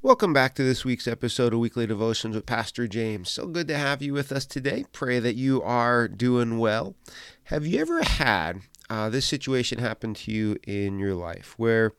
Welcome back to this week's episode of Weekly Devotions with Pastor James. So good to have you with us today. Pray that you are doing well. Have you ever had uh, this situation happen to you in your life where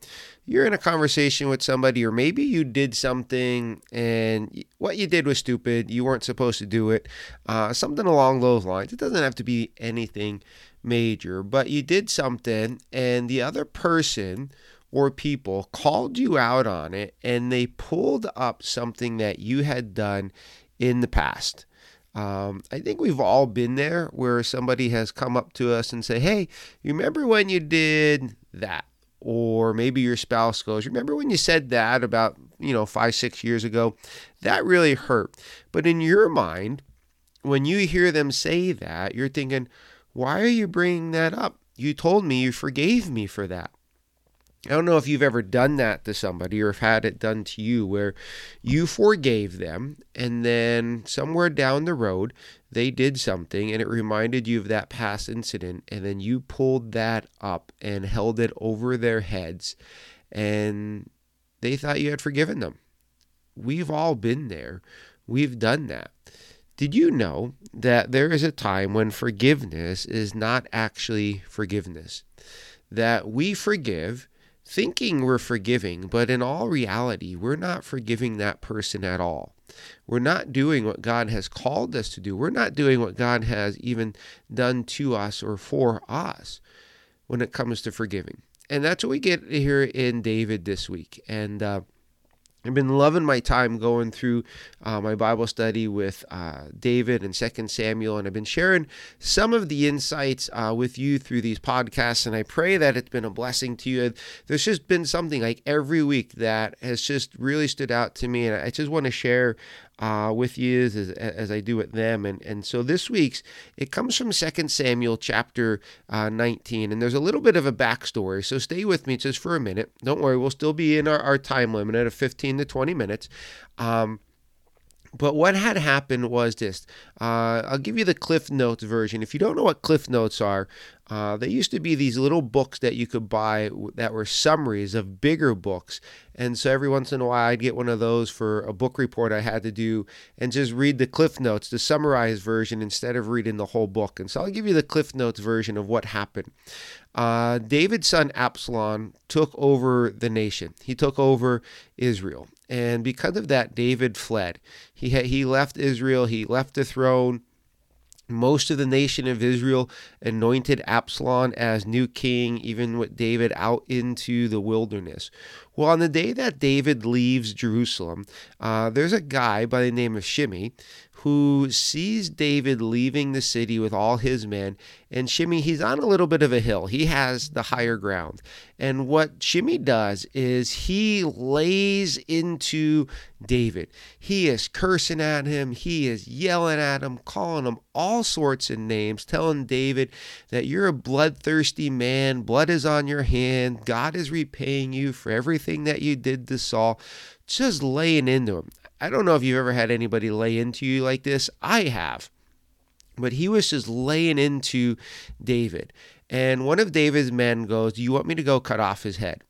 you're in a conversation with somebody, or maybe you did something and what you did was stupid, you weren't supposed to do it, uh, something along those lines? It doesn't have to be anything major, but you did something and the other person or people called you out on it and they pulled up something that you had done in the past. Um, I think we've all been there where somebody has come up to us and say, Hey, you remember when you did that? Or maybe your spouse goes, Remember when you said that about, you know, five, six years ago? That really hurt. But in your mind, when you hear them say that, you're thinking, Why are you bringing that up? You told me you forgave me for that. I don't know if you've ever done that to somebody or have had it done to you where you forgave them and then somewhere down the road they did something and it reminded you of that past incident and then you pulled that up and held it over their heads and they thought you had forgiven them. We've all been there. We've done that. Did you know that there is a time when forgiveness is not actually forgiveness? That we forgive thinking we're forgiving, but in all reality, we're not forgiving that person at all. We're not doing what God has called us to do. We're not doing what God has even done to us or for us when it comes to forgiving. And that's what we get here in David this week. And uh, I've been loving my time going through uh, my Bible study with uh, David and Second Samuel, and I've been sharing some of the insights uh, with you through these podcasts. And I pray that it's been a blessing to you. There's just been something like every week that has just really stood out to me, and I just want to share uh, with you as, as I do with them. And, and so this week's, it comes from 2 Samuel chapter uh, 19. And there's a little bit of a backstory. So stay with me just for a minute. Don't worry, we'll still be in our, our time limit of 15 to 20 minutes. Um, but what had happened was this. Uh, I'll give you the Cliff Notes version. If you don't know what Cliff Notes are, uh, they used to be these little books that you could buy that were summaries of bigger books. And so every once in a while, I'd get one of those for a book report I had to do and just read the Cliff Notes, the summarized version, instead of reading the whole book. And so I'll give you the Cliff Notes version of what happened. Uh, David's son Absalom took over the nation, he took over Israel. And because of that, David fled. He, had, he left Israel, he left the throne. Most of the nation of Israel anointed Absalom as new king, even with David out into the wilderness. Well, on the day that David leaves Jerusalem, uh, there's a guy by the name of Shimei who sees David leaving the city with all his men. And Shimei, he's on a little bit of a hill. He has the higher ground. And what Shimei does is he lays into David. He is cursing at him, he is yelling at him, calling him all sorts of names, telling David that you're a bloodthirsty man, blood is on your hand, God is repaying you for everything that you did to Saul just laying into him. I don't know if you've ever had anybody lay into you like this. I have. But he was just laying into David. And one of David's men goes, Do you want me to go cut off his head?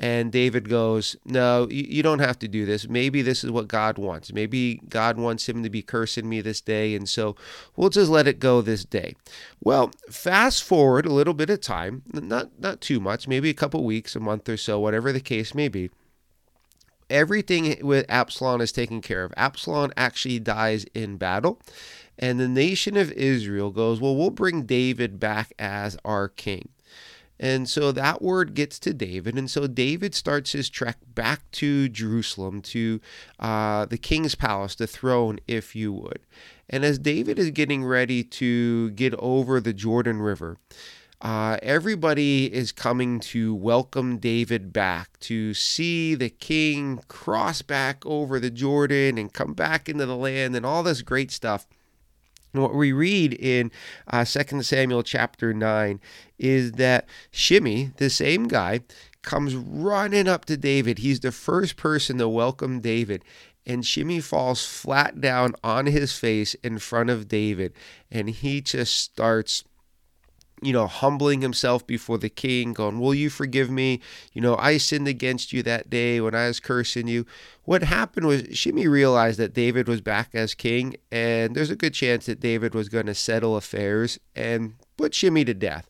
And David goes, No, you don't have to do this. Maybe this is what God wants. Maybe God wants him to be cursing me this day. And so we'll just let it go this day. Well, fast forward a little bit of time, not, not too much, maybe a couple weeks, a month or so, whatever the case may be everything with Absalom is taken care of. Absalom actually dies in battle, and the nation of Israel goes, Well, we'll bring David back as our king. And so that word gets to David. And so David starts his trek back to Jerusalem, to uh, the king's palace, the throne, if you would. And as David is getting ready to get over the Jordan River, uh, everybody is coming to welcome David back, to see the king cross back over the Jordan and come back into the land and all this great stuff. And what we read in uh, 2 Samuel chapter 9 is that Shimei, the same guy, comes running up to David. He's the first person to welcome David. And Shimei falls flat down on his face in front of David. And he just starts you know, humbling himself before the king, going, Will you forgive me? You know, I sinned against you that day when I was cursing you. What happened was Shimei realized that David was back as king, and there's a good chance that David was going to settle affairs and put Shimei to death.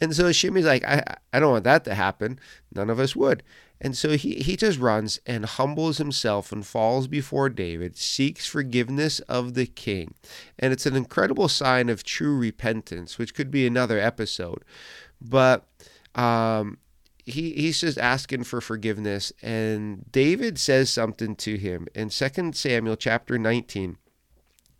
And so Shimei's like, I, I don't want that to happen. None of us would. And so he, he just runs and humbles himself and falls before David, seeks forgiveness of the king. And it's an incredible sign of true repentance, which could be another episode. But um, he, he's just asking for forgiveness. And David says something to him in 2 Samuel chapter 19.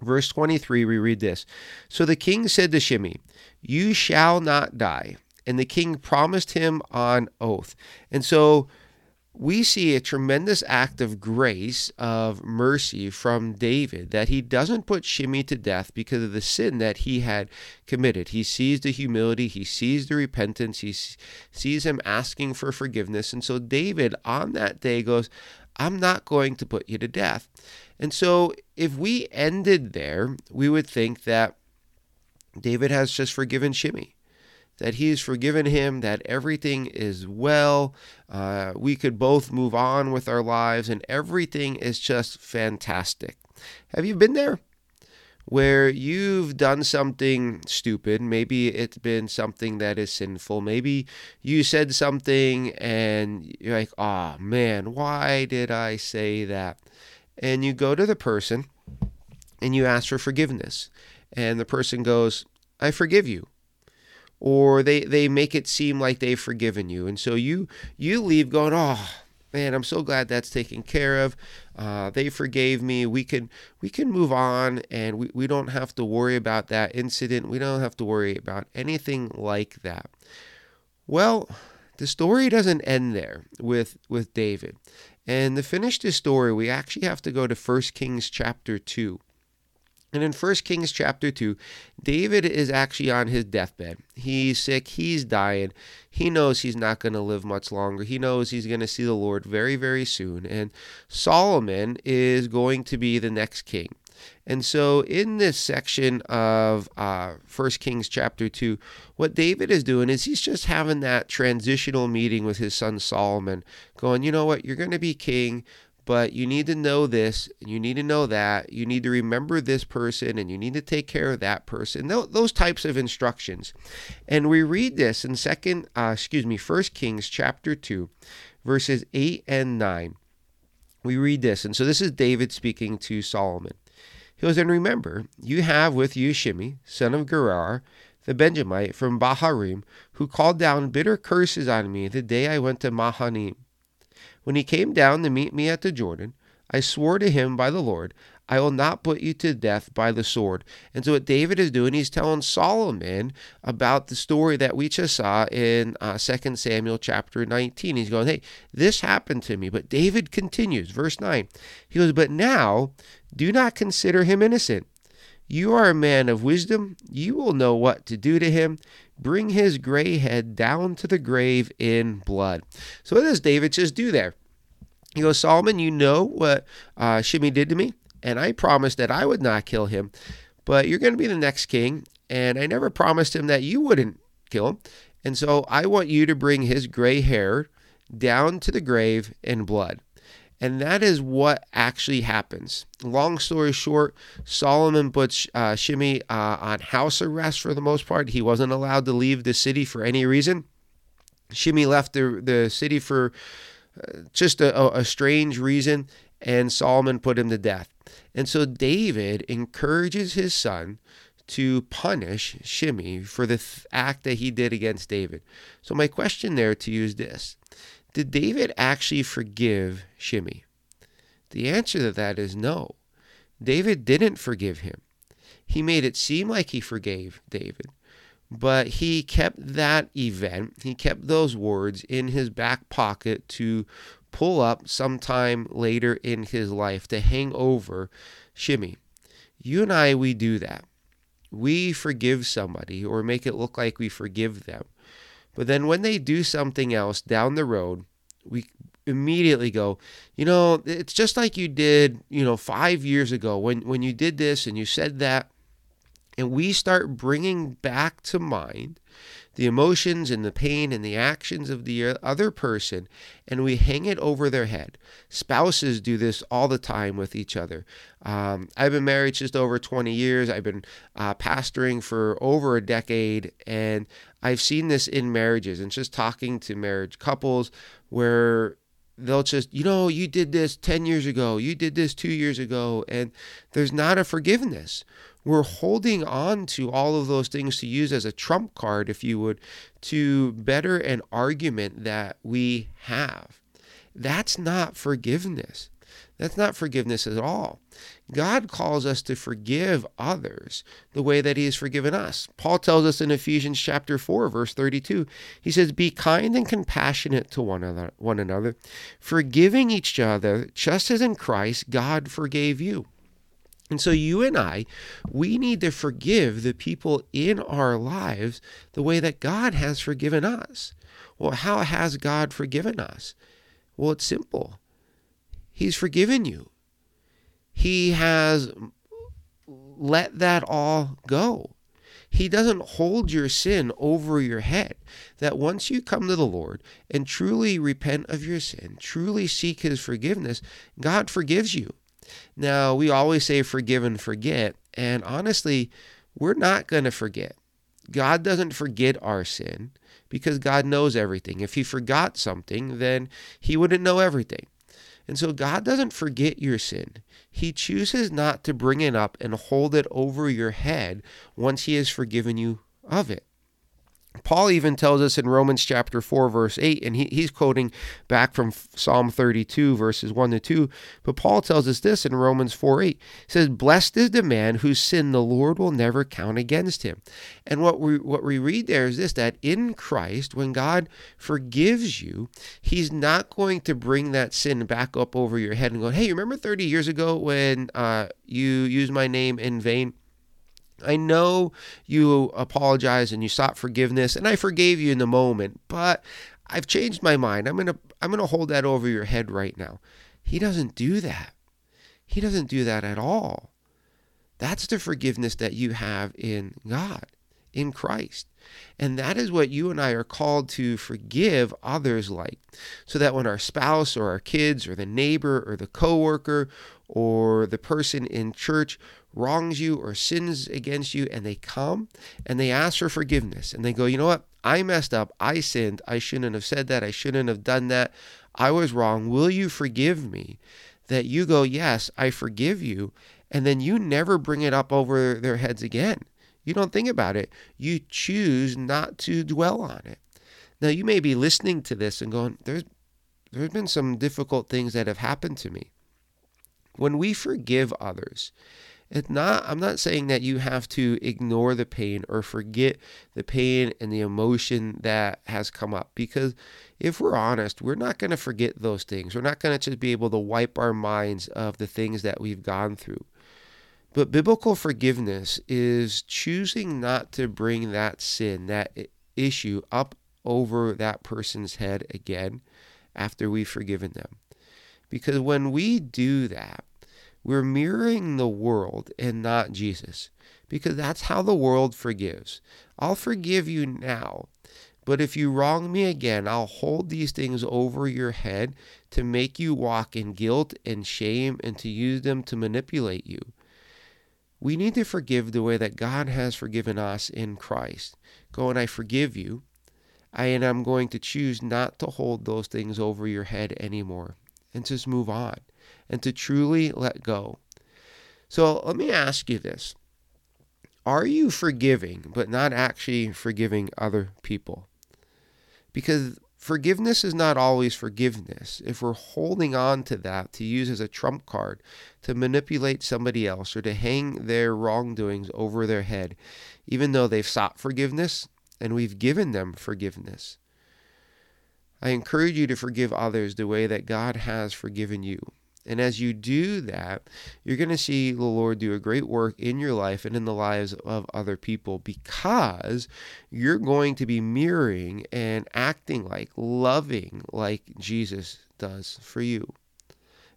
Verse 23, we read this. So the king said to Shimei, You shall not die. And the king promised him on oath. And so we see a tremendous act of grace, of mercy from David, that he doesn't put Shimei to death because of the sin that he had committed. He sees the humility, he sees the repentance, he sees him asking for forgiveness. And so David on that day goes, I'm not going to put you to death. And so if we ended there, we would think that David has just forgiven Shimei that he's forgiven him, that everything is well. Uh, we could both move on with our lives, and everything is just fantastic. Have you been there? Where you've done something stupid, maybe it's been something that is sinful, maybe you said something and you're like, oh man, why did I say that? And you go to the person and you ask for forgiveness, and the person goes, I forgive you or they they make it seem like they've forgiven you. And so you you leave going oh man i'm so glad that's taken care of. Uh, they forgave me. We can we can move on and we, we don't have to worry about that incident. We don't have to worry about anything like that. Well the story doesn't end there with with david. And to finish this story we actually have to go to 1 kings chapter 2 and in 1 Kings chapter 2, David is actually on his deathbed. He's sick, he's dying. He knows he's not going to live much longer. He knows he's going to see the Lord very, very soon. And Solomon is going to be the next king. And so, in this section of uh, 1 Kings chapter 2, what David is doing is he's just having that transitional meeting with his son Solomon, going, you know what, you're going to be king, but you need to know this, you need to know that, you need to remember this person, and you need to take care of that person. Those types of instructions. And we read this in second, uh, excuse me, First Kings chapter two, verses eight and nine. We read this, and so this is David speaking to Solomon. He goes, and remember, you have with you Shimei, son of Gera, the Benjamite from Bahurim, who called down bitter curses on me the day I went to Mahanaim. When he came down to meet me at the Jordan, I swore to him by the Lord, I will not put you to death by the sword. And so, what David is doing, he's telling Solomon about the story that we just saw in uh, 2 Samuel chapter 19. He's going, Hey, this happened to me. But David continues, verse 9. He goes, But now do not consider him innocent. You are a man of wisdom. You will know what to do to him bring his gray head down to the grave in blood. So what does David just do there? He goes, Solomon, you know what uh, Shimei did to me, and I promised that I would not kill him, but you're going to be the next king, and I never promised him that you wouldn't kill him. And so I want you to bring his gray hair down to the grave in blood. And that is what actually happens. Long story short, Solomon puts uh, Shimei uh, on house arrest for the most part. He wasn't allowed to leave the city for any reason. Shimei left the, the city for uh, just a, a strange reason, and Solomon put him to death. And so David encourages his son to punish Shimei for the th- act that he did against David. So, my question there to you is this did David actually forgive Shimei? The answer to that is no. David didn't forgive him. He made it seem like he forgave David, but he kept that event, he kept those words in his back pocket to pull up sometime later in his life to hang over Shimei. You and I, we do that. We forgive somebody or make it look like we forgive them. But then when they do something else down the road, we immediately go, you know, it's just like you did, you know, five years ago when, when you did this and you said that. And we start bringing back to mind the emotions and the pain and the actions of the other person and we hang it over their head. Spouses do this all the time with each other. Um, I've been married just over 20 years. I've been uh, pastoring for over a decade, and I've seen this in marriages and just talking to marriage couples where they'll just, you know, you did this 10 years ago, you did this two years ago, and there's not a forgiveness we're holding on to all of those things to use as a trump card, if you would, to better an argument that we have. That's not forgiveness. That's not forgiveness at all. God calls us to forgive others the way that He has forgiven us. Paul tells us in Ephesians chapter 4, verse 32, he says, Be kind and compassionate to one another, one another, forgiving each other, just as in Christ God forgave you. And so, you and I, we need to forgive the people in our lives the way that God has forgiven us. Well, how has God forgiven us? Well, it's simple He's forgiven you, He has let that all go. He doesn't hold your sin over your head. That once you come to the Lord and truly repent of your sin, truly seek His forgiveness, God forgives you. Now, we always say forgive and forget, and honestly, we're not going to forget. God doesn't forget our sin because God knows everything. If He forgot something, then He wouldn't know everything. And so God doesn't forget your sin. He chooses not to bring it up and hold it over your head once He has forgiven you of it. Paul even tells us in Romans chapter 4, verse 8, and he, he's quoting back from Psalm 32, verses 1 to 2. But Paul tells us this in Romans 4 8. He says, Blessed is the man whose sin the Lord will never count against him. And what we, what we read there is this that in Christ, when God forgives you, he's not going to bring that sin back up over your head and go, Hey, remember 30 years ago when uh, you used my name in vain? I know you apologize and you sought forgiveness, and I forgave you in the moment, but I've changed my mind. I'm gonna I'm gonna hold that over your head right now. He doesn't do that. He doesn't do that at all. That's the forgiveness that you have in God, in Christ. And that is what you and I are called to forgive others like. So that when our spouse or our kids or the neighbor or the coworker or the person in church wrongs you or sins against you and they come and they ask for forgiveness and they go, you know what? I messed up. I sinned. I shouldn't have said that. I shouldn't have done that. I was wrong. Will you forgive me? That you go, yes, I forgive you. And then you never bring it up over their heads again. You don't think about it. You choose not to dwell on it. Now, you may be listening to this and going, there's, there's been some difficult things that have happened to me. When we forgive others, it's not I'm not saying that you have to ignore the pain or forget the pain and the emotion that has come up because if we're honest, we're not going to forget those things. We're not going to just be able to wipe our minds of the things that we've gone through. But biblical forgiveness is choosing not to bring that sin, that issue up over that person's head again after we've forgiven them. Because when we do that, we're mirroring the world and not Jesus because that's how the world forgives. I'll forgive you now, but if you wrong me again, I'll hold these things over your head to make you walk in guilt and shame and to use them to manipulate you. We need to forgive the way that God has forgiven us in Christ. Go and I forgive you. And I'm going to choose not to hold those things over your head anymore and just move on and to truly let go. So let me ask you this Are you forgiving, but not actually forgiving other people? Because forgiveness is not always forgiveness. If we're holding on to that to use as a trump card to manipulate somebody else or to hang their wrongdoings over their head, even though they've sought forgiveness and we've given them forgiveness. I encourage you to forgive others the way that God has forgiven you. And as you do that, you're going to see the Lord do a great work in your life and in the lives of other people because you're going to be mirroring and acting like, loving like Jesus does for you.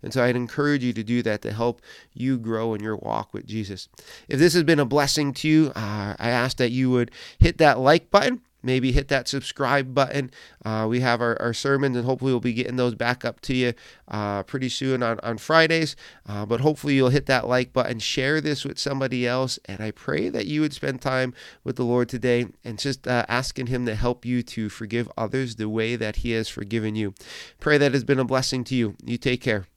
And so I'd encourage you to do that to help you grow in your walk with Jesus. If this has been a blessing to you, uh, I ask that you would hit that like button maybe hit that subscribe button. Uh, we have our, our sermons, and hopefully, we'll be getting those back up to you uh, pretty soon on, on Fridays. Uh, but hopefully, you'll hit that like button, share this with somebody else. And I pray that you would spend time with the Lord today and just uh, asking Him to help you to forgive others the way that He has forgiven you. Pray that has been a blessing to you. You take care.